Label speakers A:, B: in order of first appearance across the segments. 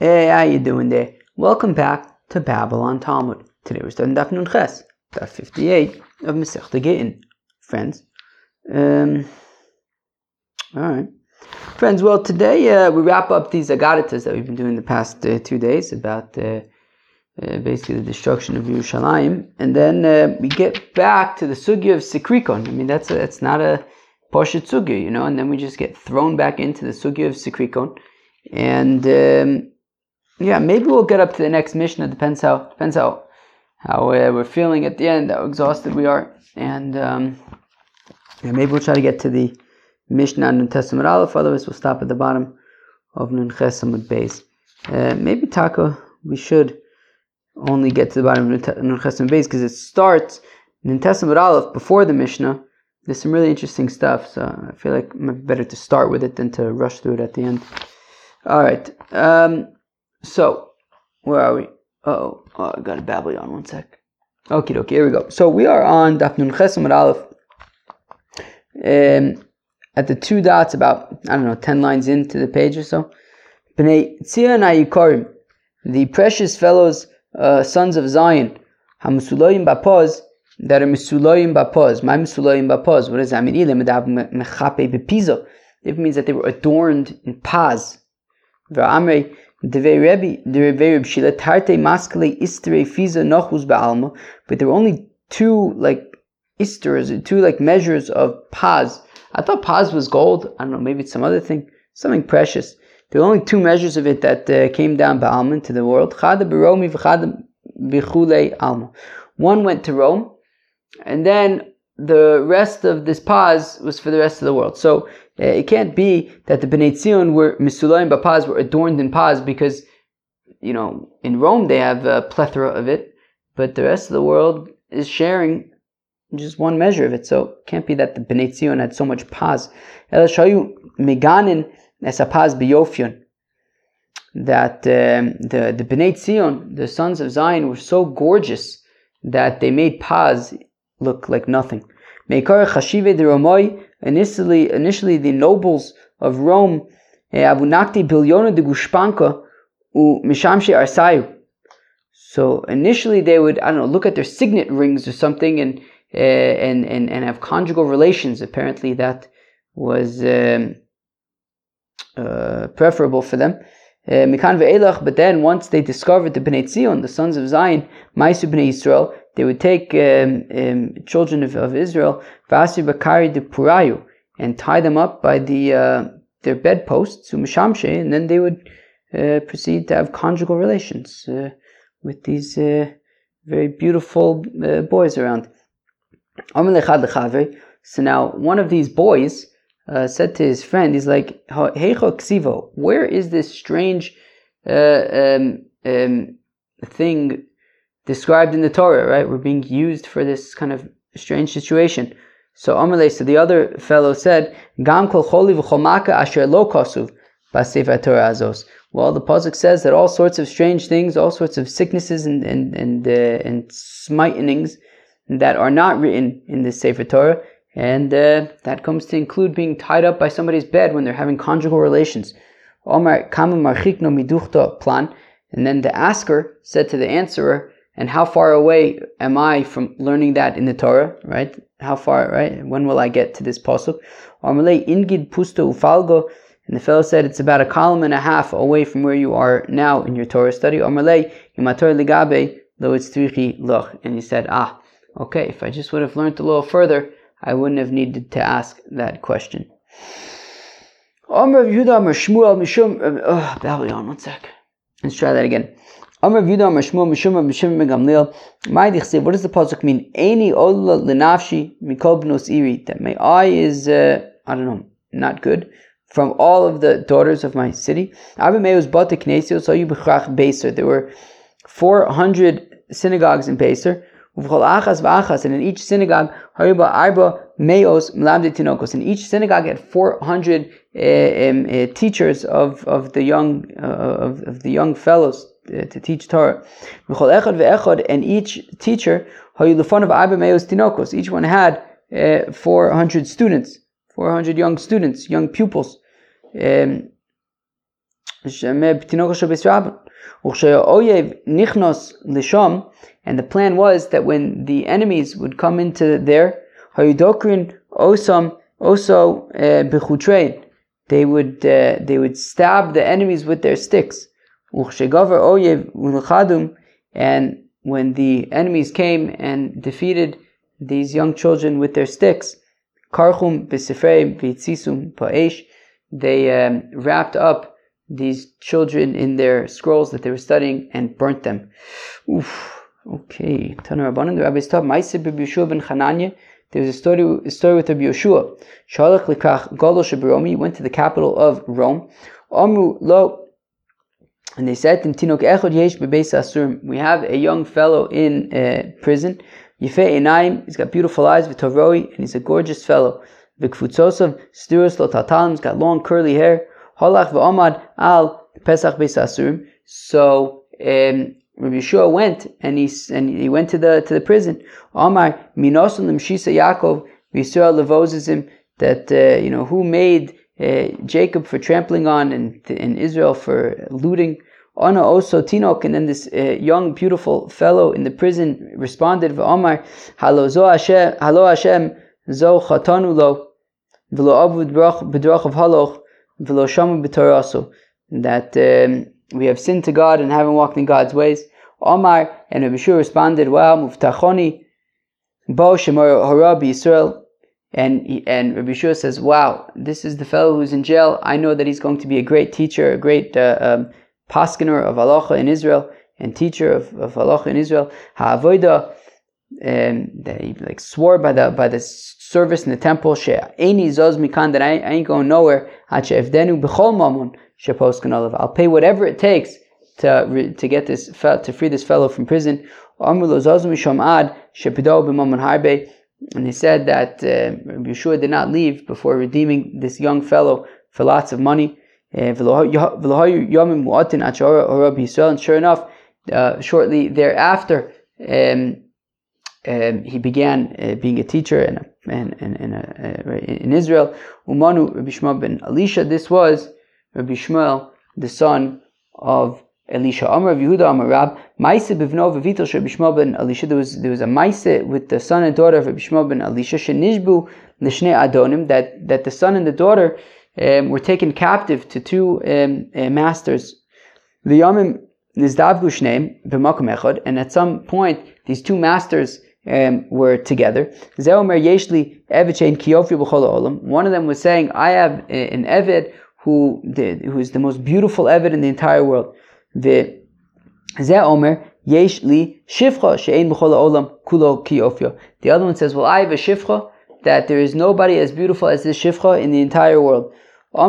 A: Hey, how you doing there? Welcome back to Babble On Talmud. Today we're starting Daf Nun Ches, Daf 58 of Masechta Gittin. Friends, um, all right. Friends, well, today uh, we wrap up these Agaritas that we've been doing the past uh, two days about uh, uh, basically the destruction of Yerushalayim, and then uh, we get back to the sugya of Sikrikon. I mean, that's a, that's not a Poshet sugya, you know, and then we just get thrown back into the sugya of Sikrikon, and um, yeah, maybe we'll get up to the next Mishnah. Depends how depends how how we're feeling at the end, how exhausted we are, and um, yeah, maybe we'll try to get to the Mishnah Nun Tes Amud Aleph. Otherwise, we'll stop at the bottom of Nun Ches Amud Beis. Uh, maybe Taka, we should only get to the bottom of Nun Ches Amud Beis because it starts Nun Tes Amud Aleph before the Mishnah. There's some really interesting stuff, so I feel like it might be better to start with it than to rush through it at the end. All right. Um, so, where are we? oh oh, I got a on one sec. Okay, okay, here we go. So we are on Daf Nun Chesam Aleph. Um, at the two dots, about I don't know, ten lines into the page or so. Bnei Tzion Ayikorim, the precious fellows, uh, sons of Zion, Hamusuloyim Bapoz, that are Misuloyim Bapoz. My Misuloyim Bapoz. What does that mean? It means that they were adorned in paz. V'amrei But there were only two like isters, two like measures of paz. I thought paz was gold. I don't know, maybe it's some other thing, something precious. There were only two measures of it that uh, came down Ba'alma to the world. One went to Rome, and then the rest of this paz was for the rest of the world. So it can't be that the Bnei Tzion were Misulayim Bapaz were adorned in paz because, you know, in Rome they have a plethora of it, but the rest of the world is sharing just one measure of it. So it can't be that the Bnei Tzion had so much paz. El Shayu Meganin Esapaz Biyofyon. That um, the, the Bnei Tzion, the sons of Zion, were so gorgeous that they made paz look like nothing. Meikar Chashive de initially, initially the nobles of Rome, eh, Avunakti Bilyona de Gushpanka, u Mishamshe Arsayu. So initially they would, I don't know, look at their signet rings or something and uh, and, and, and have conjugal relations. Apparently that was um, uh, preferable for them. Uh, but then once they discovered the Bnei Tzion, the sons of Zion, Maisu Bnei Israel, they would take um, um, children of, of Israel, Vasi Bakari de Purayu, and tie them up by the uh, their bedposts, Umashamshe, and then they would uh, proceed to have conjugal relations uh, with these uh, very beautiful uh, boys around. So now one of these boys uh, said to his friend, he's like, Heicho Ksivo, where is this strange um, um, thing described in the Torah, right? We're being used for this kind of strange situation. So Amalei, so the other fellow said, Gam kol asher lo kosuv b'sefer Torah azos. Well, the pasuk says that all sorts of strange things, all sorts of sicknesses and and and, uh, and that are not written in the Sefer Torah, and uh, that comes to include being tied up by somebody's bed when they're having conjugal relations. Omar kama marchikno miduchta plan, and then the asker said to the answerer, and how far away am I from learning that in the Torah, right? How far, right? When will I get to this pasuk? Amalei ingid pusto ufalgo, and the fellow said it's about a column and a half away from where you are now in your Torah study. Amalei imator ligabe lo itzrichi loch, and he said, ah, okay, if I just would have learned a little further, I wouldn't have needed to ask that question. Amr Yehuda Amr Shmuel Mishum. Oh, Babylon, one sec. Let's try that again. Amr Yuda Amr Shmuel Mishum Megamliel. My dichse, what does the pasuk mean? Any ola lenafshi mikol bnos iri. That my eye is, uh, I don't know, not good from all of the daughters of my city. Abimeus Beser. There were 400 synagogues in Beser. And in each synagogue, Hariba Arba Meos Mlamde Tinokos. In each synagogue had 400 uh, um, uh, teachers of, of the young uh, of, of the young fellows to teach Torah. And each teacher, each one had uh, 400 students, 400 young students, young pupils. Um, and the plan was that when the enemies would come into there, uh, they would uh, they would stab the enemies with their sticks. And when the enemies came and defeated these young children with their sticks, they um, wrapped up these children in their scrolls that they were studying and burnt them. Oof. Okay. Tanar Rabbanan, the rabbi stopped. Maisib Yeshua ben Chananya. There was a story, a story with Rabbi Yeshua. Shalach likach Golo Shabaromi went to the capital of Rome. Amru lo, and they said, Tinok echod yesh. We have a young fellow in uh, prison. He's got beautiful eyes. V'tovroi, and he's a gorgeous fellow. V'kfutzosov stiros lo tatalim. He's got long curly hair. Halach v'omad al pesach beis. So um, Rabbi Yeshua went and he and he went to the to the prison. Omar minosun limshisa Yaakov Yisrael levoses him that uh, you know who made uh, Jacob for trampling on and in Israel for looting. Ona also Tinok, and then this uh, young beautiful fellow in the prison responded, with "Omar halo zo Hashem halo Hashem zo chatanu lo v'lo avud b'drach of haloch v'lo shamu b'toraso." That um, we have sinned to God and haven't walked in God's ways. Omar and Rabbi Shua responded, Wow, Muftachoni, Bo Shemar Harabi Yisrael. And, and Rabbi Shua says, Wow, this is the fellow who's in jail. I know that he's going to be a great teacher, a great uh, um, paskiner of halacha in Israel, and teacher of, of halacha in Israel. Ha'avoida, and that he like swore by the by the service in the temple. She'eni zoz mikan that I, I ain't going nowhere. Ha'che'evdenu b'chol mamun I'll pay whatever it takes to to get this to free this fellow from prison. And he said that uh, Yeshua did not leave before redeeming this young fellow for lots of money. And sure enough, uh, shortly thereafter, um, um, he began uh, being a teacher uh, in Israel. Umanu Rabbi Shmuel ben Elisha. This was Rabbi Shmuel, the son of Elisha. Amar of Yehuda Amar Rab, Maise bivno v'vitel Rabbi Shmuel ben Elisha. There was there was a Maise with the son and daughter of Rabbi Shmuel ben Elisha. Shenishbu l'shnei adonim. That that the son and the daughter um, were taken captive to two um, uh, masters. The Yamim nizdavgu shneim b'makom echad. And at some point, these two masters um, were together. Zeomer yeshli evichein kiyofi b'chol olam. One of them was saying, "I have an evid who who is the most beautiful evid in the entire world." The other one says, well, I have a shifcha that there is nobody as beautiful as this shifcha in the entire world. So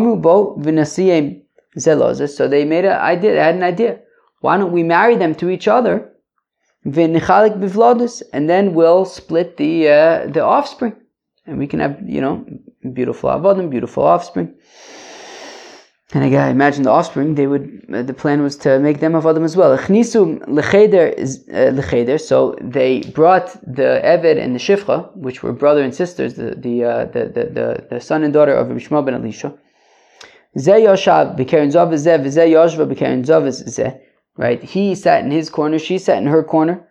A: they made an idea, they had an idea. Why don't we marry them to each other? And then we'll split the uh, the offspring. And we can have, you know, beautiful avodim, beautiful offspring. And again, I imagine the offspring, they would, uh, the plan was to make them of Adam as well. Uh, so they brought the Eved and the Shifcha, which were brother and sisters, the, the, uh, the, the, the, the, son and daughter of Rishma ben Elisha. Right? He sat in his corner, she sat in her corner.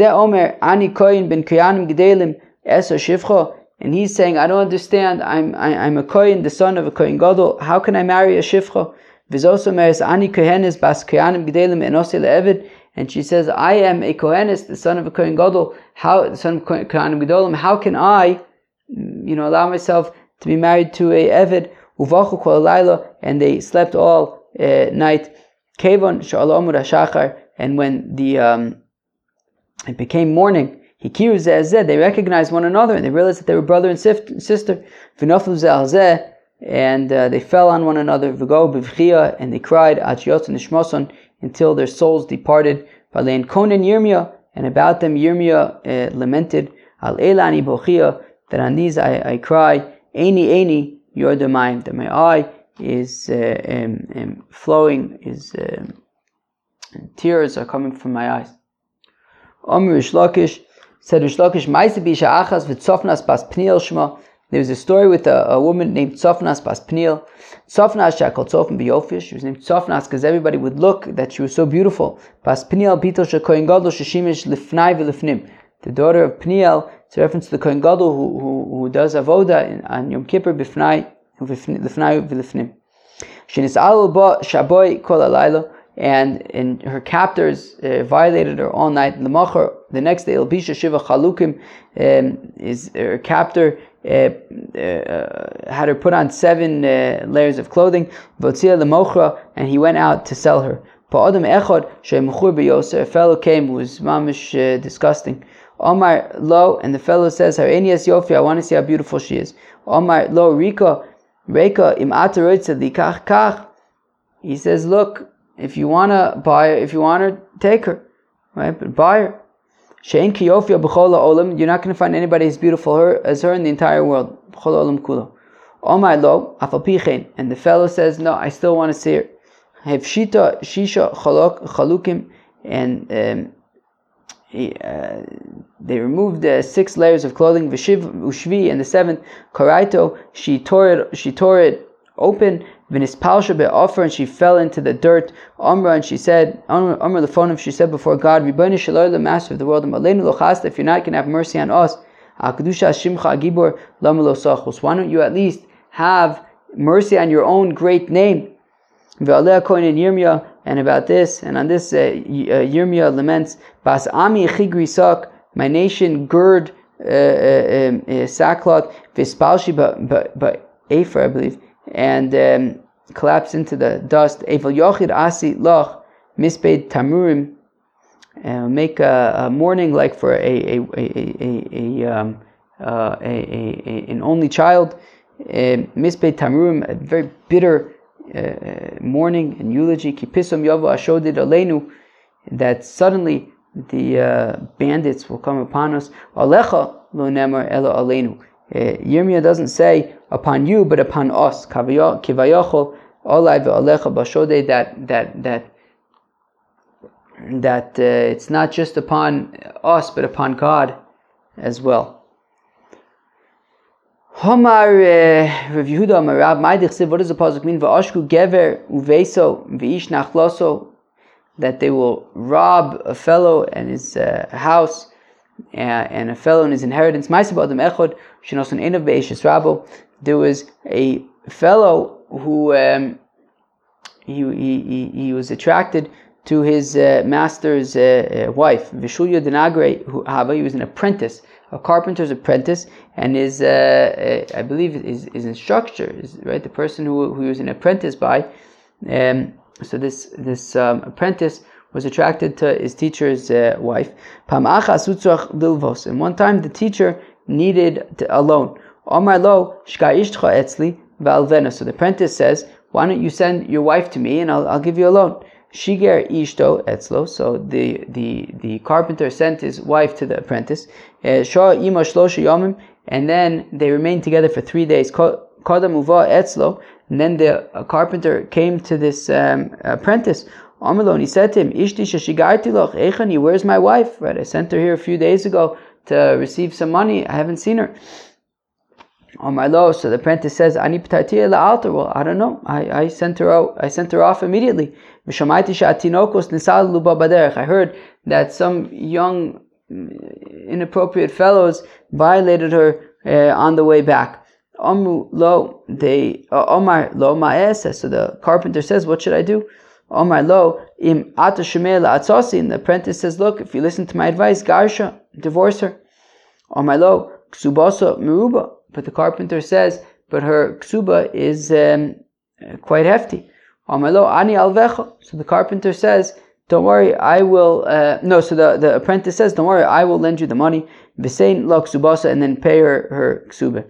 A: Omer, Ani Koyin ben Koyanim Gedelim, Esa Shifcha. And he's saying, I don't understand. I'm I, am i am a kohen, the son of a kohen gadol. How can I marry a shivcho? shifcha? ani kohenes bas kohanim gdelim enose le'evid. And she says, I am a kohenes, the son of a kohen gadol. How the son of kohanim gedolim? How can I, you know, allow myself to be married to a evid? Uvachu kol and they slept all uh, night. Kevon shalom shachar. And when the um, it became morning. They recognized one another and they realized that they were brother and sister. And uh, they fell on one another. And they cried until their souls departed. V'alein konen Yirmiyah, And about them Yirmiyah uh, lamented, Al elani bochia, that on these I, I cry, Aini Aini, mind, that my eye is uh, um, um, flowing, is um, tears are coming from my eyes. Amr Ishlakish, Said Rish V'tzofnas Bas Pniel Shema. There was a story with a, a woman named Sofnas Bas Pniel. Sofnas called Sofan Biofish. She was named Sofnas because everybody would look that she was so beautiful. Bas Pniel Bito Shekoyin Gadol Sheshimish Lifnai V'Lifnim. The daughter of Pniel, it's a reference to the Kohen Gadol who, who, who does avoda in, on Yom Kippur Bifnai Lifnai V'Lifnim. Shenis'al Ba Shaboy Kol Alayla and and her captors uh, violated her all night. In the next day, Elbisha Shiva Chalukim um, is her captor uh, uh, had her put on seven uh, layers of clothing. Votzia the and he went out to sell her. A fellow came who was mamish uh, disgusting. Omar lo, and the fellow says, Harenias Yofi, I want to see how beautiful she is. Omar lo, Rika, Reka, im kach. kach. He says, look, if you want to buy her, if you want her, take her. Right? But buy her. Shein kiyofia b'chol olam. You're not going to find anybody as beautiful her, as her in the entire world. B'chol olam kulo. Omar lo afal And the fellow says, no, I still want to see her. Hefshita shisha chaluk chalukim. And um, uh, they removed the six layers of clothing. Vishiv ushvi. And the seventh, karaito. She tore it. She tore it open V'nispalsha offer and she fell into the dirt. Amra and she said, the phone she said before God, Ribbani Shalom, the Master of the world, if you're not going to have mercy on us, Akdusha Shimcha Gibor, Lamalosachus, why don't you at least have mercy on your own great name? And about this, and on this, uh, uh, Yirmiyah laments, Bas Ami Chigri my nation gird uh, uh, um, sackcloth, Vispalshi, but, Afer, I believe and um, collapse into the dust. Evel yochid asi loch mispaid tamurim. Make a, a, mourning like for a a a a, a, um, uh, a, a, an only child. Mispaid tamurim, a very bitter uh, mourning and eulogy. Kipisom yavo ashodid alenu. That suddenly the uh, bandits will come upon us. Alecha lo nemar elo alenu. Uh, Yirmiyah doesn't say upon you, but upon us. Kivayachol olai ve'alecha bashode that that that that uh, it's not just upon us, but upon God as well. Homar uh, Rav Yehuda Marab Ma'idich what does the pasuk mean? Va'ashku gever uveso v'ish nachloso that they will rob a fellow and his uh, house uh, and a fellow and his inheritance. Echod there was a fellow who um, he, he, he was attracted to his uh, master's wife, Vishulya Denagre, who he was an apprentice, a carpenter's apprentice, and his, uh, uh, I believe, his, his instructor, is, right, the person who, who he was an apprentice by. Um, so this this um, apprentice was attracted to his teacher's uh, wife. And one time the teacher needed a loan. Etzli valvena. So the apprentice says, "Why don't you send your wife to me, and I'll, I'll give you a loan." Shiger ishto etzlo. So the, the, the carpenter sent his wife to the apprentice. Eh, Shah ima shlosha yomim, and then they remained together for three days. Kodam uva etzlo. And then the carpenter came to this um, apprentice. Amalon, he said to him, Ishti shashigarti loch, echani, where's my wife? Right, I sent her here a few days ago to receive some money. I haven't seen her on my low. So the apprentice says, Ani la altar. Well, I don't know. I, I sent her out. I sent her off immediately. I heard that some young inappropriate fellows violated her uh, on the way back. Omru lo, they Omar lo ma'esa. So the carpenter says, "What should I do?" Omar lo im ata atzosi. And the apprentice says, "Look, if you listen to my advice, garsha, divorce her." Omar lo ksubasa meruba. But the carpenter says, but her ksuba is um, quite hefty. So the carpenter says, don't worry, I will, uh, no, so the, the apprentice says, don't worry, I will lend you the money. And then pay her her ksuba.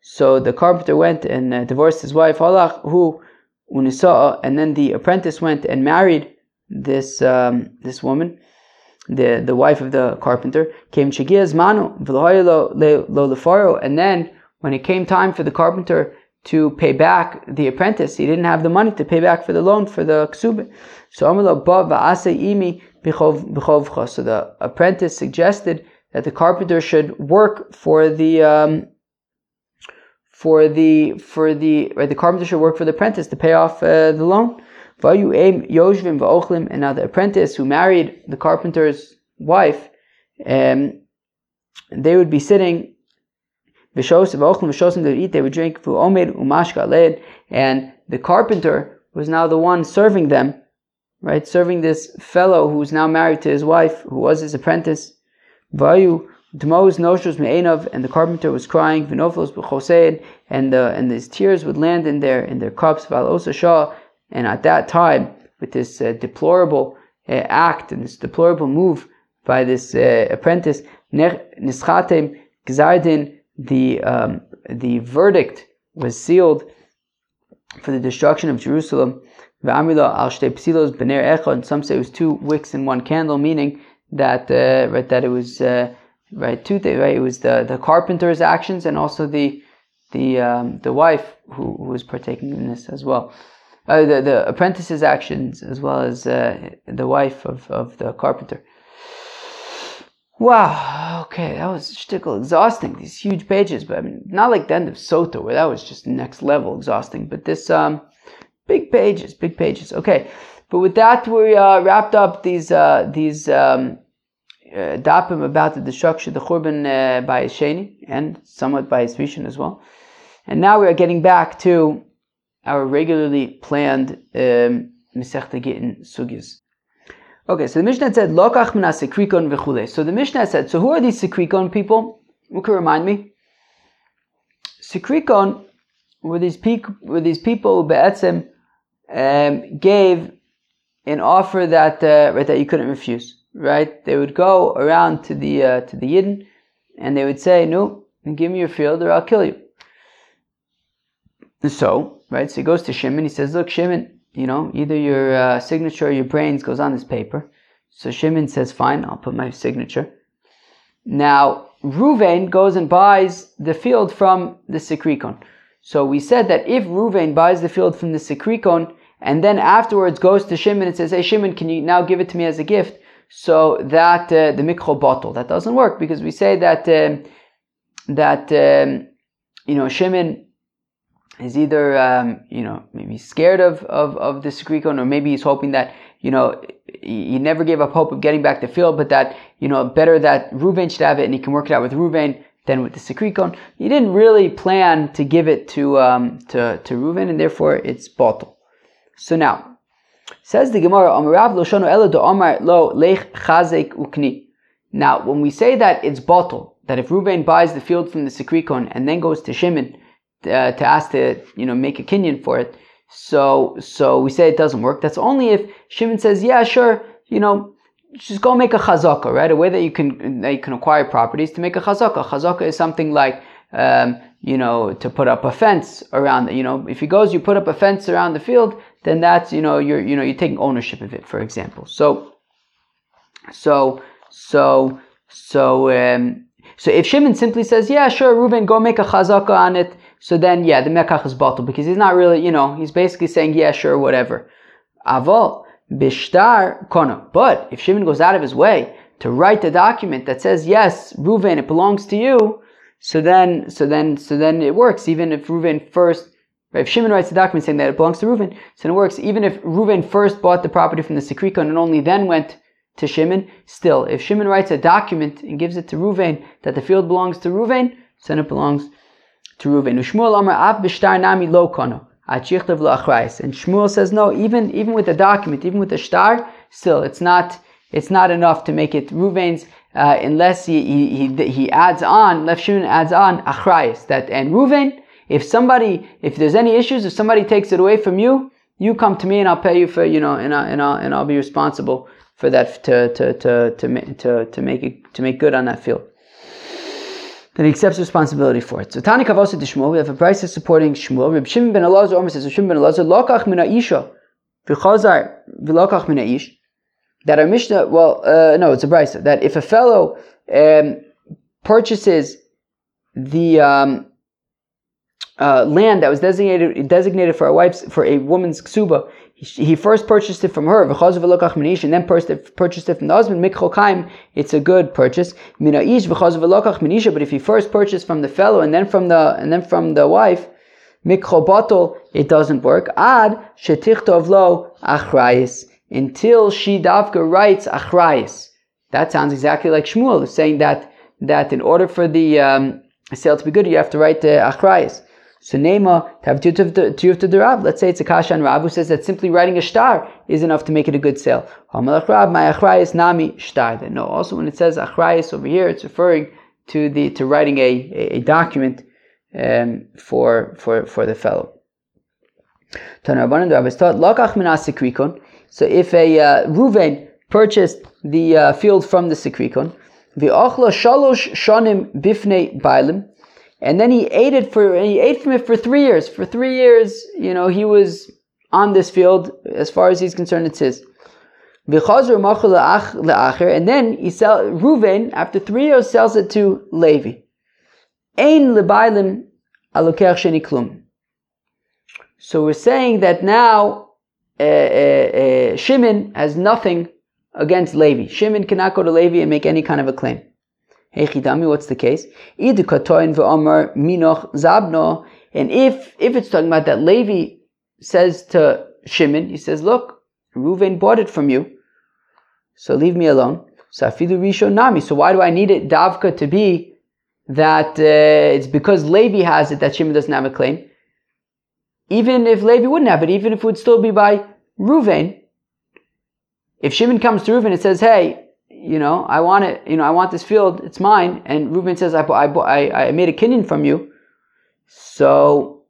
A: So the carpenter went and uh, divorced his wife, unisa'a, and then the apprentice went and married this um, this woman the, the wife of the carpenter, came manu and then when it came time for the carpenter to pay back the apprentice, he didn't have the money to pay back for the loan for the ksube. So So the apprentice suggested that the carpenter should work for the um, for the for the right, the carpenter should work for the apprentice to pay off uh, the loan. And now the apprentice who married the carpenter's wife, um, they would be sitting. They would eat, they would drink and the carpenter was now the one serving them, right? Serving this fellow who's now married to his wife, who was his apprentice. Dmos nostrils me'enav, and the carpenter was crying, Vinoflos b'chosein, and the and his tears would land in their in their cups. Val shah, and at that time, with this uh, deplorable uh, act and this deplorable move by this uh, apprentice, nischatem gzardin, the um, the verdict was sealed for the destruction of Jerusalem. Echad. Some say it was two wicks in one candle, meaning that uh, right that it was uh, right two things right it was the the carpenter's actions and also the the um, the wife who, who was partaking in this as well uh, the the apprentice's actions as well as uh, the wife of, of the carpenter wow okay that was shtickle exhausting these huge pages but I mean not like the end of Sota where that was just next level exhausting but this um big pages big pages okay but with that we uh, wrapped up these uh, these um, uh, dapim about the destruction, of the Churban uh, by Sheni, and somewhat by Rishon as well. And now we are getting back to our regularly planned um, Masechta Gittin Sugis. Okay, so the Mishnah said, Lokach mina sekrikon v'chule. So the Mishnah said, so who are these sekrikon people? Who can remind me? Sekrikon were these, pe- were these people who Be'etzim um, gave an offer that, uh, right, that you couldn't refuse right? They would go around to the uh, to the Yidden, and they would say, "No, give me your field, or I'll kill you." So, right? So he goes to Shimon. He says, "Look, Shimon, you know, either your uh, signature or your brains goes on this paper." So Shimon says, "Fine, I'll put my signature." Now Ruvain goes and buys the field from the Sikrikon. So we said that if Ruvain buys the field from the Sikrikon and then afterwards goes to Shimon and says, "Hey Shimon, can you now give it to me as a gift?" so that uh, the mikro bottle that doesn't work because we say that um, that um, you know Shimon is either um, you know maybe scared of of of the Sikrikon or maybe he's hoping that you know he never gave up hope of getting back the field, but that you know better that Ruvain should have it and he can work it out with Ruvain than with the Sikrikon. He didn't really plan to give it to um, to to Ruvain, and therefore it's bottle. So now Says the Gemara, Ela do Lo Lech Chazek Ukni. Now, when we say that it's bottle, that if Ruvain buys the field from the Sikrikon and then goes to Shimon uh, to ask to, you know, make a kinyan for it, so so we say it doesn't work. That's only if Shimon says, yeah, sure, you know, just go make a chazaka, right? A way that you can that you can acquire properties to make a chazaka. Chazaka is something like um, you know, to put up a fence around, you know, if he goes, you put up a fence around the field, then that's, you know, you're, you know, you're taking ownership of it, for example. So, so, so, so, um, so if Shimon simply says, yeah, sure, Reuben, go make a chazaka on it, so then, yeah, the mekach is bottled because he's not really, you know, he's basically saying, yeah, sure, whatever. Aval, bishtar kona. But if Shimon goes out of his way to write a document that says, yes, Reuven, it belongs to you, so then, so then, so then it works. Even if Reuven first, if Shimon writes a document saying that it belongs to Reuven, so it works. Even if Reuven first bought the property from the Sikrikon and only then went to Shimon, still, if Shimon writes a document and gives it to Reuven that the field belongs to Reuven, so then it belongs to Reuven. Amar Av Bishtar Nami Lo Kono. And Shmuel says, no, even, even with the document, even with the star, still, it's not, it's not enough to make it Reuven's uh, unless he, he, he, adds on, Lef Shimon adds on achrayis, that, and Ruven, if somebody, if there's any issues, if somebody takes it away from you, you come to me and I'll pay you for, you know, and, I, and, I'll, and I'll be responsible for that, to, to, to, to, to, to make it, to make good on that field. Then he accepts responsibility for it. So Tani Kavosa to Shmuel, we have a price supporting Shmuel. Reb Shimon ben Elazar Omer says, Reb Shimon ben Elazar, Lokach mina isha, v'chazar v'lokach mina ish, that our Mishnah, well, uh, no, it's a brisa that if a fellow um, purchases the um, uh, land that was designated designated for a wife's for a woman's ksuba. He, first purchased it from her, and then purchased it, from the husband. Mikchokaim, it's a good purchase. But if he first purchased from the fellow and then from the and then from the wife, it doesn't work. Ad shetichtov lo achrayis until she davka writes achrayis. That sounds exactly like Shmuel saying that that in order for the um, sale to be good, you have to write the achrayis. So Nema, to have tiyuf to the Rav, let's say it's a kasha and Rav who says that simply writing a star is enough to make it a good sale. My achrayis nami star. No, also when it says achrayis over here, it's referring to the to writing a, a, a document um, for for for the fellow. So if a uh, Ruvain purchased the uh, field from the Sikrikon, the ochla shalosh shonim bifnei bailim, and then he ate it for he ate from it for three years. For three years, you know, he was on this field. As far as he's concerned, it's his. And then he sell Ruven after three years sells it to Levi. So we're saying that now uh, uh, uh, Shimon has nothing against Levi. Shimon cannot go to Levi and make any kind of a claim. Hey Chidami, what's the case? zabno. And if if it's talking about that Levi says to Shimon, he says, Look, Reuven bought it from you, so leave me alone. Safidu Risho Nami. So why do I need it Davka to be that uh, it's because Levi has it that Shimon doesn't have a claim? Even if Levi wouldn't have it, even if it would still be by Reuven, if Shimon comes to Reuven and says, Hey, you know, I want it, you know, I want this field, it's mine. And Reuben says, I, I, I made a kinyan from you. So,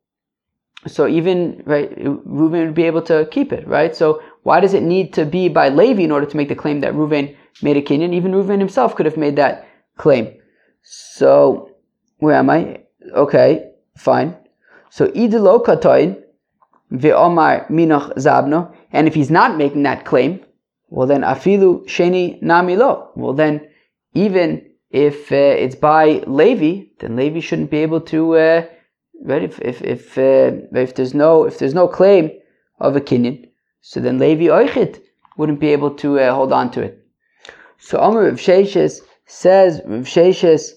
A: so even, right, Reuben would be able to keep it, right? So why does it need to be by Levi in order to make the claim that Reuben made a kinyan? Even Reuben himself could have made that claim. So, where am I? Okay, fine. So, idelo katoin ve'omar minoch zabno. And if he's not making that claim, well, then afilu sheni namilo. Well, then even if uh, it's by Levi, then Levi shouldn't be able to. Uh, right? If if if, uh, if there's no if there's no claim of a kinyan, so then Levi oichit wouldn't be able to uh, hold on to it. So Amr Rav Sheshes says Rav Sheshes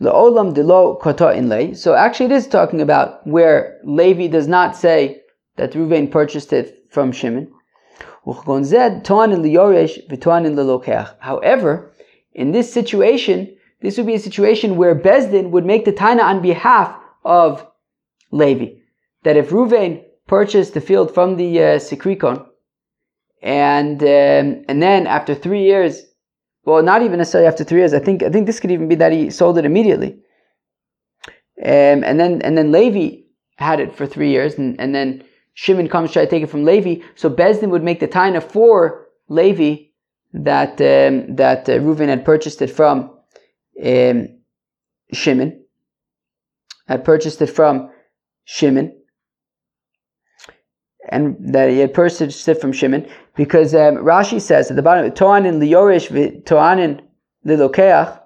A: leolam delo kota inlay. So actually, it is talking about where Levi does not say that Ruvain purchased it from Shimon. However, in this situation, this would be a situation where Bezdin would make the taina on behalf of Levi. That if Ruvain purchased the field from the uh, Sikrikon, and um, and then after three years, well, not even necessarily after three years. I think I think this could even be that he sold it immediately. Um, and then and then Levi had it for three years, and, and then Shimon comes to try to take it from Levi, so Bezdin would make the taina for Levi that um, that uh, Reuven had purchased it from um, Shimon. Had purchased it from Shimon, and that he had purchased it from Shimon because um, Rashi says at the bottom, Toanin liyorish toanin lilokeach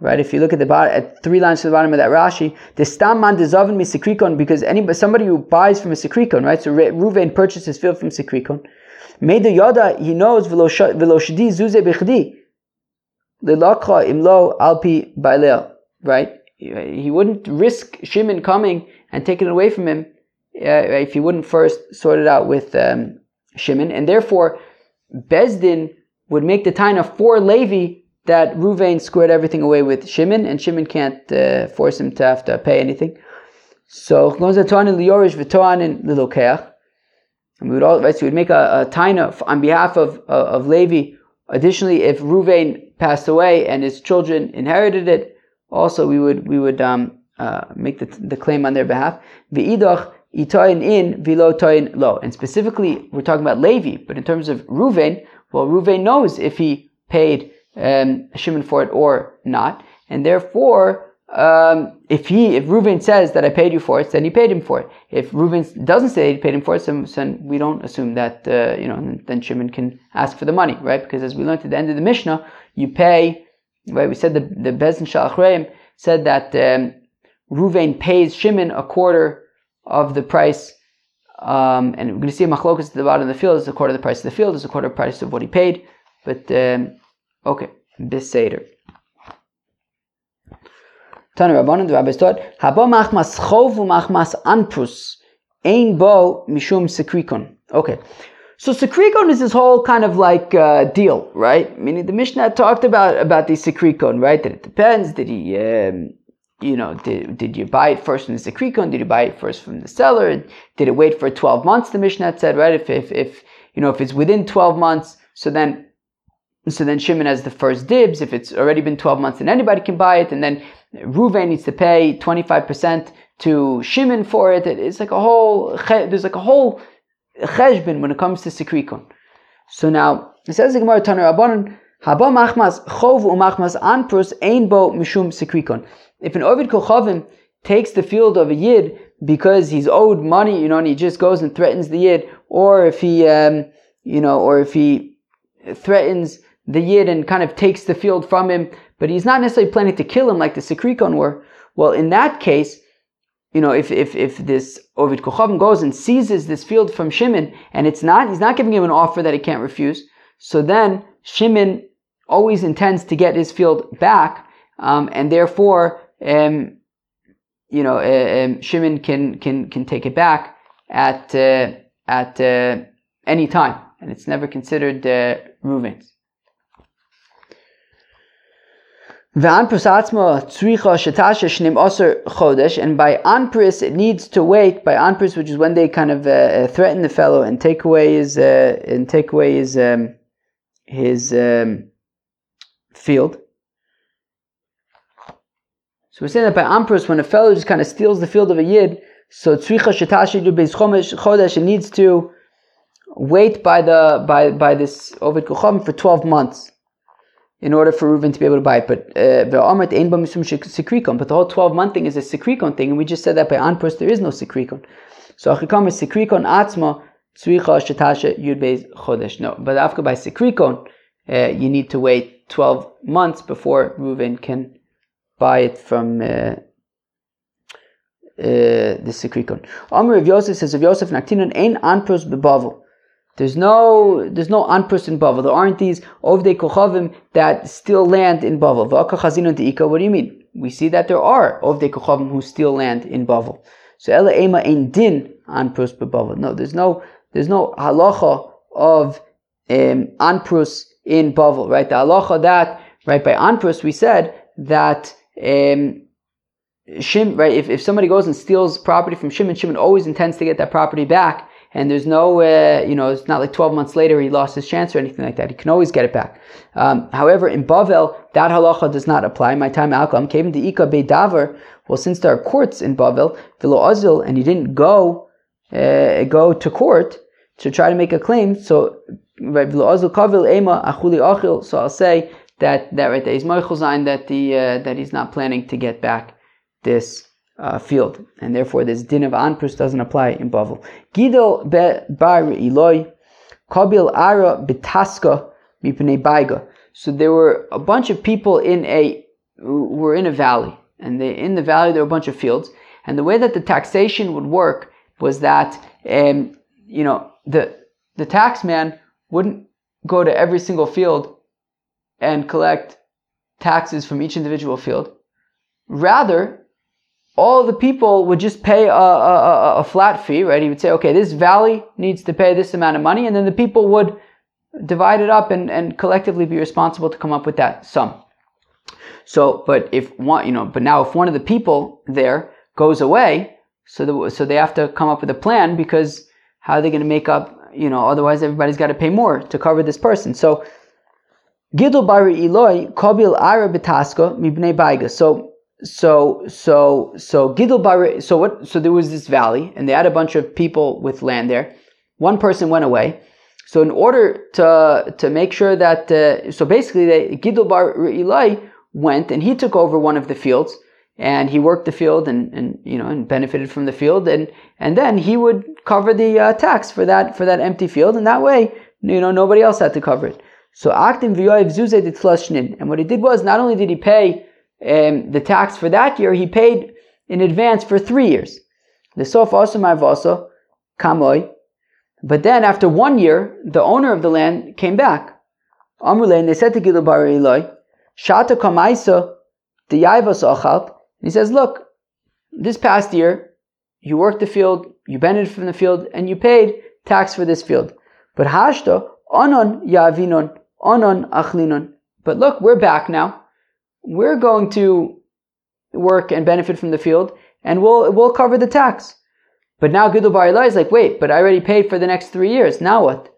A: Right? If you look at the bottom, at three lines to the bottom of that Rashi, the stam man dezavin misakrikon, because anybody, somebody who buys from a sikrikon, right? So Ruvain purchases field from sikrikon. Made the yada, he knows veloshdi zuze bechdi. Lilakha imlo alpi bailel. Right? He wouldn't risk Shimon coming and taking it away from him uh, if he wouldn't first sort it out with um, Shimon. And therefore, Bezdin would make the taina for Levi that Ruvain squared everything away with Shimon, and Shimon can't uh, force him to have to pay anything. So and we would all right, so we'd make a, a taina on behalf of uh, of Levi. Additionally, if Ruvain passed away and his children inherited it, also we would we would um, uh, make the, the claim on their behalf. In lo. And specifically, we're talking about Levi, but in terms of Ruvain, well, Ruvain knows if he paid um, Shimon for it or not. And therefore, um, if he, if Reuven says that I paid you for it, then he paid him for it. If Reuven doesn't say he paid him for it, then, then we don't assume that, uh, you know, then Shimon can ask for the money, right? Because as we learned at the end of the Mishnah, you pay, right? We said the, the Bezin Shalachreim said that, um, Ruvain pays Shimon a quarter of the price. Um, and we're going to see a machlokas at the bottom of the field is a quarter of the price of the field, is a quarter of the price of what he paid. But um, okay, this seder. Tana Rabbanan, the rabbis taught, Haba machmas chov machmas anpus, ein bo mishum sekrikon. Okay. So sekrikon is this whole kind of like uh, deal, right? Meaning the Mishnah talked about about the sekrikon, right? That it depends. Did he, um, you know, did, did you buy it first from the sekrikon? Did you buy it first from the seller? Did it wait for 12 months? The Mishnah said, right? If, if, if, you know, if it's within 12 months, so then, so then Shimon has the first dibs. If it's already been 12 months, then anybody can buy it. And then Ruven needs to pay 25% to Shimon for it. It's like a whole, there's like a whole cheshbon when it comes to sikrikon. So now, it says the Gemara Tanur Rabbanon, Haba machmas chov umachmas anprus ein bo mishum sikrikon. If an Ovid Kochavim takes the field of a Yid because he's owed money, you know, and he just goes and threatens the Yid, or if he, um, you know, or if he threatens the Yid and kind of takes the field from him, but he's not necessarily planning to kill him like the Sikrikon were, well, in that case, you know, if, if, if this Ovid Kochavim goes and seizes this field from Shimon, and it's not, he's not giving him an offer that he can't refuse, so then Shimon always intends to get his field back, um, and therefore, um, you know, uh, um, Shimon can, can, can take it back at, uh, at uh, any time, and it's never considered uh, Reuven's. And by anpris it needs to wait by anpris, which is when they kind of uh, uh, threaten the fellow and take away his uh, and take away his um, his um, field. So we're saying that by anpris, when a fellow just kind of steals the field of a yid, so tzricha shetashi chodesh, it needs to wait by the by by this ovid kucham for twelve months in order for Reuven to be able to buy it. But uh, but the whole 12 month thing is a sikrikon thing, and we just said that by anpros there is no sikrikon. So achikam is sikrikon atzma tzricha shetasha yud chodesh. No, but after by sikrikon, uh, you need to wait 12 months before Reuven can buy it from. Uh, uh, the sikrikon. Amr of Yosef says of Yosef Naktinon ein anpros bebavel. There's no there's no anpus in Bavel. There aren't these ovdei kochavim that still land in Bavel. What do you mean? We see that there are ovdei kochavim who still land in Bavel. So ela ema ein din anprus bebavel. No, there's no there's no halacha of um, anprus in Bavel. Right, the halacha that right by anprus we said that. Um, Shim, right? If, if somebody goes and steals property from Shimon, Shimon always intends to get that property back and there's no, uh, you know, it's not like 12 months later he lost his chance or anything like that. He can always get it back. Um, however, in Bavel, that halacha does not apply. My time alkalam came to Ika Beidavar. Well, since there are courts in Bavel, Vilo Azil, and he didn't go uh, go to court to try to make a claim, so. So I'll say that that right there is Moichel that the uh, that he's not planning to get back this uh, field, and therefore this din of anprus doesn't apply in Bavel. Gidol be bar Eloi, kabil ara betaska mipnei baiga. So there were a bunch of people in a were in a valley, and they, in the valley there were a bunch of fields. And the way that the taxation would work was that um, you know the the taxman wouldn't go to every single field and collect taxes from each individual field. Rather, all the people would just pay a, a, a, flat fee, right? He would say, okay, this valley needs to pay this amount of money, and then the people would divide it up and, and collectively be responsible to come up with that sum. So, but if one, you know, but now if one of the people there goes away, so the, so they have to come up with a plan because how are they going to make up, you know, otherwise everybody's got to pay more to cover this person. So, Gidol bari Eloi, Kabil Ara Mibnei Baiga. So, so so so Gidel Bar so what so there was this valley and they had a bunch of people with land there. One person went away. So in order to to make sure that uh, so basically they, Gidel Bar Eli went and he took over one of the fields and he worked the field and, and you know and benefited from the field and and then he would cover the uh, tax for that for that empty field and that way you know nobody else had to cover it. So Aktim V'yoyev Zuzeh did And what he did was not only did he pay um, the tax for that year, he paid in advance for three years. The sof also marvaso kamoy. But then after one year, the owner of the land came back. Amrule, and they said to Gidul Bar Eloi, Shata kamaisa the yaivas achal. He says, look, this past year, you worked the field, you benefited from the field, and you paid tax for this field. But hashta onon yavinon onon achlinon. But look, we're back now. We're going to work and benefit from the field, and we'll we'll cover the tax. But now Gidul Bar Eli is like, wait, but I already paid for the next three years. Now what?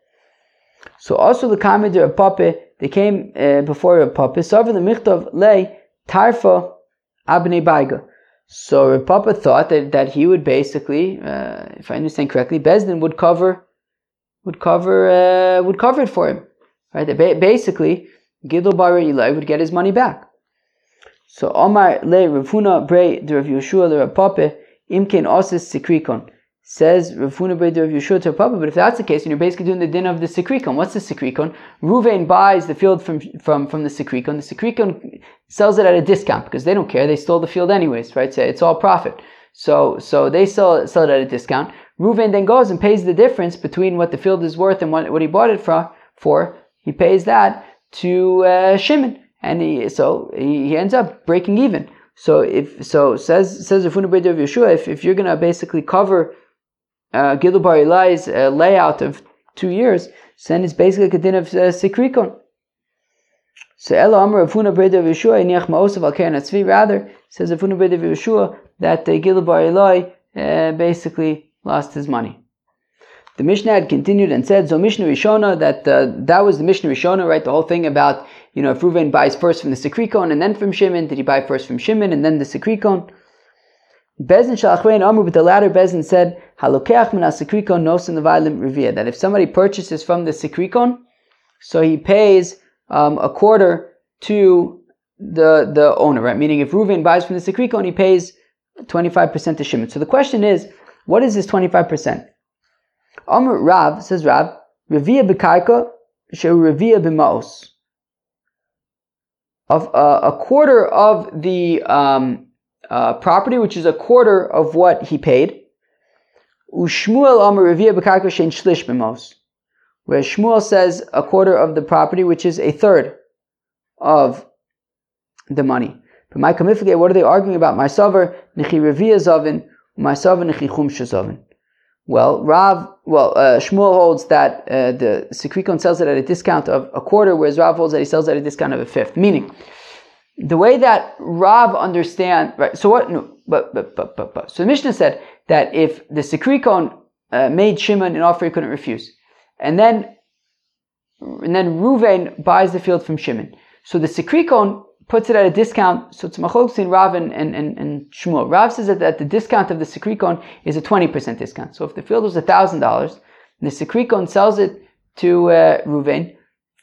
A: So also the comment of Pape, they came uh, before Pape. So the michtov lay tarfa abnei baiga. So Papa thought that, that he would basically, uh, if I understand correctly, Bezdin would cover would cover uh, would cover it for him, right? Ba- basically, Gidol Bar Eli would get his money back. So Omar le Ravuna Bre de Rav Yeshua le Rav Imken Osis Sikrikon. Says Ravuna Bre de Rav Yeshua to Papa, but if that's the case, and you're basically doing the din of the Sikrikon, what's the Sikrikon? Ruvain buys the field from from from the Sikrikon. The Sikrikon sells it at a discount because they don't care; they stole the field anyways, right? So it's all profit. So so they sell sell it at a discount. Ruvain then goes and pays the difference between what the field is worth and what, what he bought it for. For he pays that to uh, Shimon and he, so he, he ends up breaking even. So if so says says the Funabed of Yeshua, if, if you're gonna basically cover uh, Gidul Bar Eli's uh, layout of two years, then it's basically a din of uh, Sikrikon. So Ella Amr Funabed of Yeshua Iniach Ma'osav Al Atzvi rather says the Funabed of Yeshua that uh, Gidul Bar Eli uh, basically lost his money. The Mishnah had continued and said, so Mishnah Rishona, that uh, that was the Mishnah Rishona, right? The whole thing about, you know, if Reuven buys first from the Sikrikon and then from Shimon, did he buy first from Shimon and then the Sikrikon? Bezin Shalachwein Amru, but the latter Bezin said, Halokeach min Sikrikon nos in the violent revia, that if somebody purchases from the Sikrikon, so he pays um, a quarter to the, the owner, right? Meaning if Reuven buys from the Sikrikon, he pays 25% to Shimon. So the question is, what is this 25%? Omer Rav, says Rav, Revia b'karka, she'u Revia b'maos. Of uh, a quarter of the um, uh, property, which is a quarter of what he paid. Ushmuel Omer Revia b'karka she'en shlish b'maos. Where Shmuel says a quarter of the property, which is a third of the money. But my kamifige, what are they arguing about? My sover, nechi revia oven, my sover, nechi chum shazovin. Well, Rav, well, uh, Shmuel holds that uh, the Sikrikon sells it at a discount of a quarter, whereas Rav holds that he sells it at a discount of a fifth. Meaning, the way that Rav understand, right? So what? No, but but but but but. So the Mishnah said that if the Sikrikon uh, made Shimon an offer he couldn't refuse, and then and then Ruvain buys the field from Shimon. So the Sikrikon puts it at a discount. So it's machlok between Rav and, and, and, and Shmuel. Rav says that, that the discount of the Sikrikon is a 20% discount. So if the field was $1,000, the Sikrikon sells it to uh,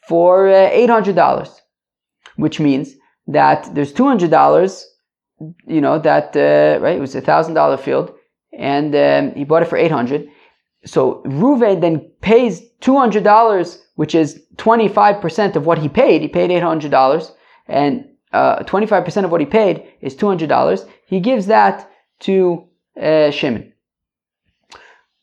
A: for uh, $800, which means that there's $200, you know, that, uh, right, it was a $1,000 field, and um, he bought it for 800 So Ruvain then pays $200, which is 25% of what he paid. He paid $800, and uh, 25% of what he paid is $200, he gives that to uh, Shimon.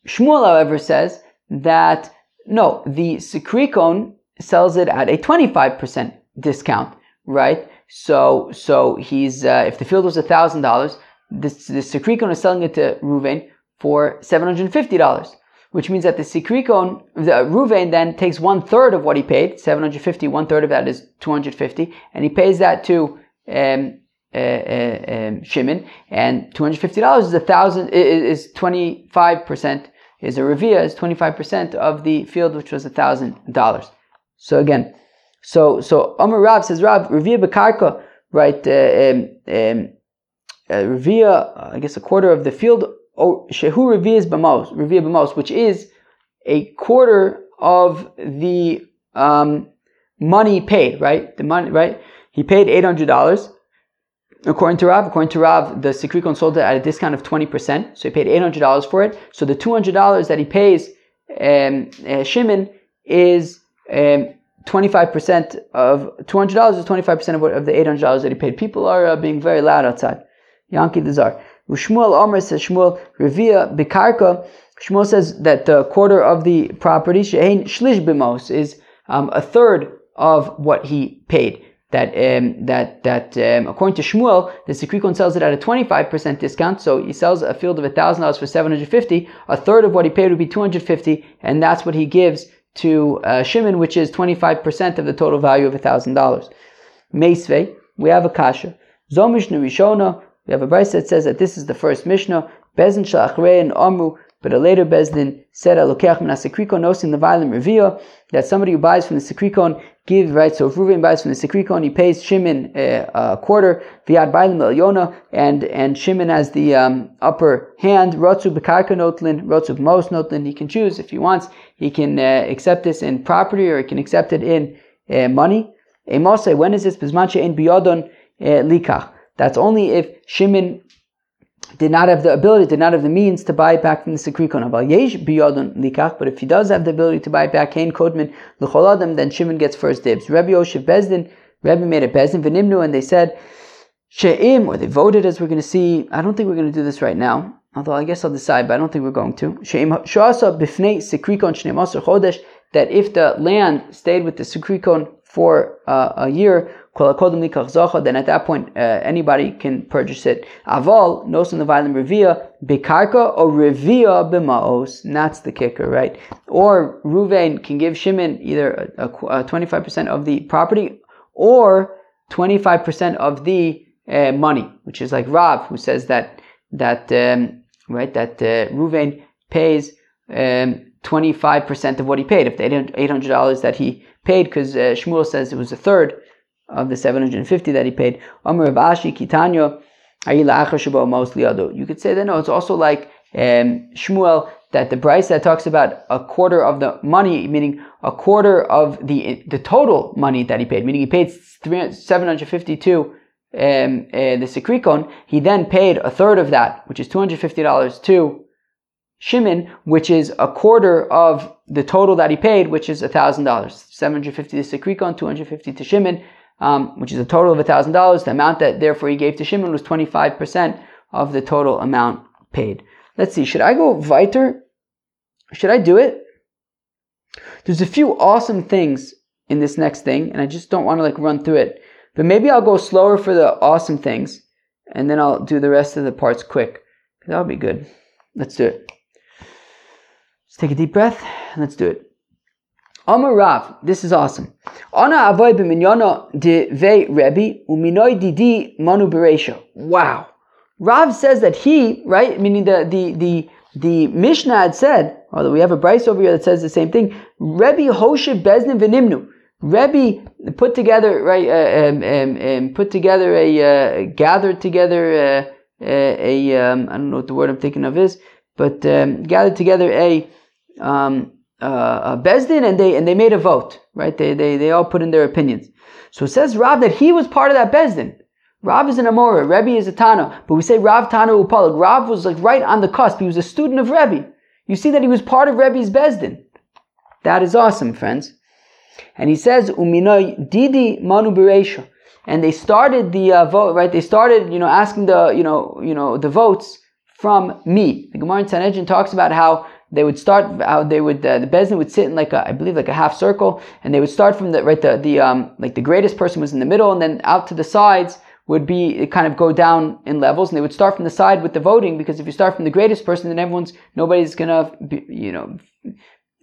A: Shmuel, however, says that no, the Sikrikon sells it at a 25% discount, right? So, so he's, uh, if the field was $1,000, the, the Sikrikon is selling it to Ruvain for $750 which means that the Sikrikon, the Ruvain then takes one third of what he paid, 750, one third of that is 250, and he pays that to um, uh, uh, um, Shimon, and $250 is a thousand, is 25%, is a Revia, is 25% of the field, which was a thousand dollars. So again, so, so Amar Rav says, Rav, Revia Bekarka, right, uh, um, um, uh, Revia, I guess a quarter of the field or shehu revias b'mos, revia b'mos, which is a quarter of the um, money paid, right? The money, right? He paid eight hundred dollars. According to Rav, according to Rav, the Sikrikon sold it at a discount of 20%, so he paid $800 for it. So the $200 that he pays um, uh, Shimon is um, 25% of $200 is 25% of, what, of the $800 that he paid. People are uh, being very loud outside. Yankee the Czar. Shmuel Omer says Shmuel Revia Bikarka. Shmuel says that the quarter of the property, Shein Shlish Bimos, is um, a third of what he paid. That um, that that um, according to Shmuel, the Sikrikon sells it at a 25% discount. So he sells a field of thousand dollars for 750. A third of what he paid would be 250, and that's what he gives to uh, Shimon, which is 25% of the total value of thousand dollars. Meisve, we have a kasha. Zomishna Rishona, we have a verse that says that this is the first Mishnah. Shalachrei and Amru, but a later Bezdin said, Alokech Minasekrikon, nosin the violent reveal, that somebody who buys from the Sikrikon gives, right? So if Reuven buys from the Sikrikon, he pays Shimon uh, a quarter, Viad Bailim Yona, and, and Shimon has the um, upper hand, Rotsu Bekarka Notlin, Rotsu Mos Notlin, he can choose if he wants, he can uh, accept this in property or he can accept it in uh, money. Emose, when is this? Bismanche in Biyodon uh, Likach. That's only if Shimon did not have the ability, did not have the means to buy it back from the Sikrikon. But if he does have the ability to buy it back, Kodman then Shimon gets first dibs. Rabbi Oshev Bezdin, Rabbi made a Bezdin Venimnu, and they said, She'im, or they voted as we're going to see. I don't think we're going to do this right now, although I guess I'll decide, but I don't think we're going to. She'im Bifnei Sikrikon Chodesh, that if the land stayed with the Sikrikon for uh, a year, then at that point uh, anybody can purchase it. Aval, nos in the violin revia, bekarka or revia b'maos. That's the kicker, right? Or Ruvain can give Shimon either a, a, a 25% of the property or 25% of the uh, money, which is like Rav, who says that that um, right that uh, Ruvain pays um, 25% of what he paid. If the $800 that he paid, because uh, Shmuel says it was a third, of the 750 that he paid. Kitanyo, You could say that no, it's also like um, Shmuel that the price that talks about a quarter of the money, meaning a quarter of the the total money that he paid, meaning he paid 752 um, uh, the Sikrikon, he then paid a third of that, which is $250 to Shimon, which is a quarter of the total that he paid, which is $1,000. 750 to Sikrikon, 250 to Shimon um, which is a total of $1,000. The amount that therefore he gave to Shimon was 25% of the total amount paid. Let's see, should I go weiter? Should I do it? There's a few awesome things in this next thing, and I just don't want to like run through it. But maybe I'll go slower for the awesome things, and then I'll do the rest of the parts quick. That'll be good. Let's do it. Let's take a deep breath, and let's do it. Amar Rav, this is awesome. Ana avoy b'minyana de ve Rebbe uminoy didi manu beresha. Wow. Rav says that he, right, meaning the the the the Mishnah had said, although we have a Braisa over here that says the same thing. Rebbe Hoshe Bezdin v'nimnu. Rebbe put together, right, uh, um, um, um, put together a uh, gathered together uh, a, a um, I don't know what the word I'm thinking of is, but um, gathered together a um, uh, Bezdin and they and they made a vote, right? They, they they all put in their opinions. So it says Rav that he was part of that Bezdin. Rav is an Amora, Rebbe is a Tana, but we say Rav Tana Upalag. Rav was like right on the cusp. He was a student of Rebbe. You see that he was part of Rebbe's Bezdin. That is awesome, friends. And he says Uminoy Didi Manu. And they started the uh, vote, right? They started, you know, asking the, you know, you know, the votes from me. The Gemara in Sanhedrin talks about how they would start how they would uh, the bezin would sit in like a I believe like a half circle, and they would start from the right the the um like the greatest person was in the middle, and then out to the sides would be kind of go down in levels, and they would start from the side with the voting because if you start from the greatest person, then everyone's nobody's gonna be, you know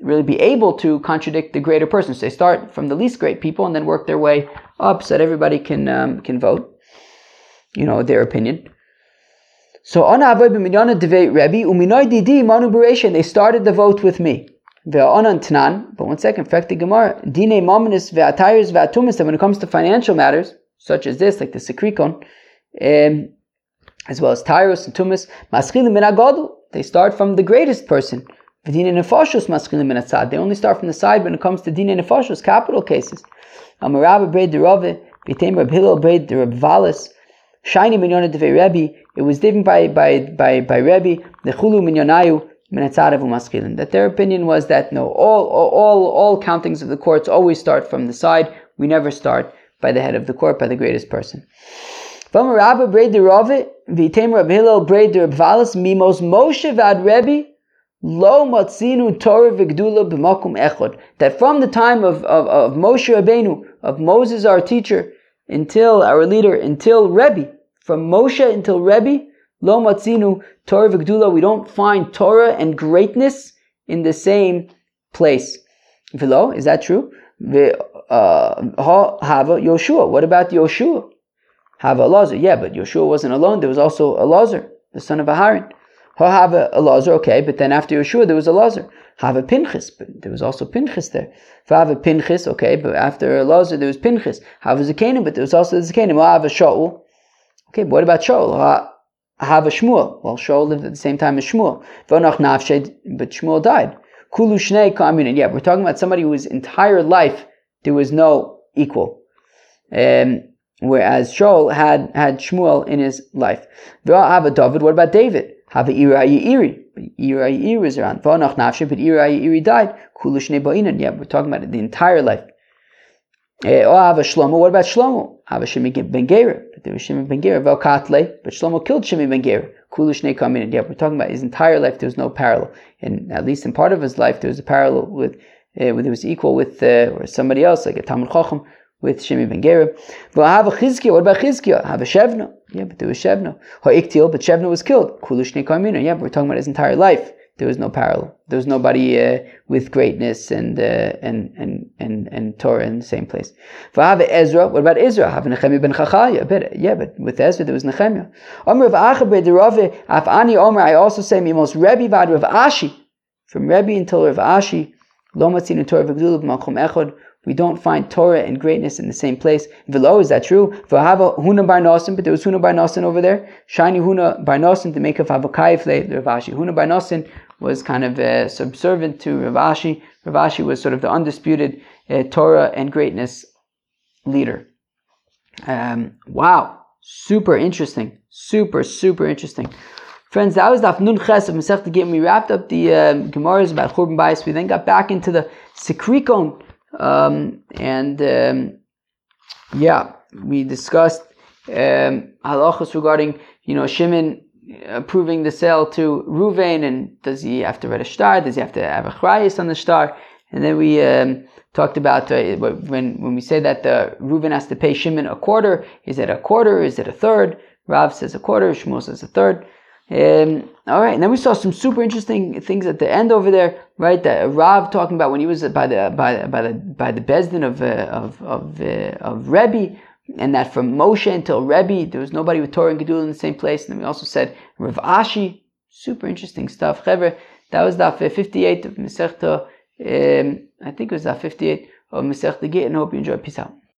A: really be able to contradict the greater person. So they start from the least great people and then work their way up so that everybody can um, can vote, you know, their opinion. So on avoid b'minyana devei Rebbe uminoy didi manu beresha. They started the vote with me. Ve'onan tnan. But one second, fact the Gemara dine mominus ve'atayers ve'atumis. That when it comes to financial matters such as this, like the sikrikon, um, as well as tyrus and tumis, maschilim min They start from the greatest person. V'dine nefashos maschilim min They only start from the side when it comes to dine nefashos, capital cases. Amarabba braid derove. V'tem Rab Hillel braid derab valis. Shiny minyona devei Rebbe. It was given by by by by Rebbe the chulu minyonayu. That their opinion was that no, all all all countings of the courts always start from the side. We never start by the head of the court, by the greatest person. That from the time of, of, of Moshe Rabbeinu, of Moses our teacher, until our leader, until Rebbe, from Moshe until Rebbe, Lo Matzinu Torah Vigdula, we don't find Torah and greatness in the same place. Velo, is that true? Uh, Hava Yoshua. What about Yoshua? Hava Elazar. Yeah, but Yoshua wasn't alone. There was also a Elazar, the son of Aharon. Have a Elazar, okay, but then after Yeshua there was Elazar. Have a Pinchas, but there was also Pinchas there. Have a Pinchas, okay, but after Elazar there was Pinchas. Have a Zakanim, but there was also the Zakanim. Have a Shaul. Okay, but what about Shaul? Have a Shmuel. Well, Shaul lived at the same time as Shmuel. But Shmuel died. Kulu Shnei. Yeah, we're talking about somebody whose entire life there was no equal. Um, whereas Shaul had, had Shmuel in his life. Have a David. What about David? Have Ira Iri. Ira Iri is around. Vanach Nafshe, but Ira Iri died. Kulushnei Ba'inan. Yeah, we're talking about it, the entire life. Eh, oh, have a Shlomo. What about Shlomo? Have a Shimi ben Gera. But there was Shimi ben Gera. Velkatle. But Shlomo killed Shimi ben Gera. Kulushnei Kamin. Yeah, we're talking about his entire life. There was no parallel. And at least in part of his life, there was a parallel with, uh, with it was equal with uh, or somebody else, like a Talmud Chacham with Shimi ben Gera. have a Chizkiah. What about Chizkiah? Have a Shevna. Yeah, but there was Shevna. Ha'iktil, but Shevna was killed. Kulushni Karmina. Yeah, but we're talking about his entire life. There was no parallel. There was nobody uh, with greatness and, uh, and and and and Torah in the same place. V'have Ezra. What about Ezra? Have Nehemiah ben Chachaya. But yeah, but with Ezra there was Nehemiah. Omer of Achabe derave afani Omer. I also say Mimos Rebbe vad Rav Ashi. From Rebbe until Rav Ashi. We don't find Torah and greatness in the same place. Velo, is that true? V'hava Huna bar Nosin, but there was Huna bar Nosin over there. Shiny Huna bar Nosin to make of Havakayif the Rav Ashi. Huna bar Nosin was kind of uh, subservient to Rav Ashi. Ravashi was sort of the undisputed uh, Torah and greatness leader. Um, wow, super interesting, super super interesting. Friends, that was the Nun Ches of Masech Gittin. We wrapped up the uh, Gemaras about Churban Bayis. We then got back into the Sikrikon um, and um, yeah, we discussed um, halachas regarding you know Shimon approving the sale to Ruvain, and does he have to read a shtar? Does he have to have a chrayas on the shtar? And then we um, talked about uh, when when we say that the Reuven has to pay Shimon a quarter. Is it a quarter? Is it a third? Rav says a quarter. Shmuel says a third. Um, all right, and then we saw some super interesting things at the end over there, right? That Rav talking about when he was by the by by the by the bezdin of uh, of of uh, of Rebbe, and that from Moshe until Rebbe there was nobody with Torah and Gedul in the same place. And then we also said Rav Ashi, super interesting stuff. Chaver, that was the 58 of Masechta. Um, I think it was the 58 of Masechta Git, and hope you enjoy. Peace out.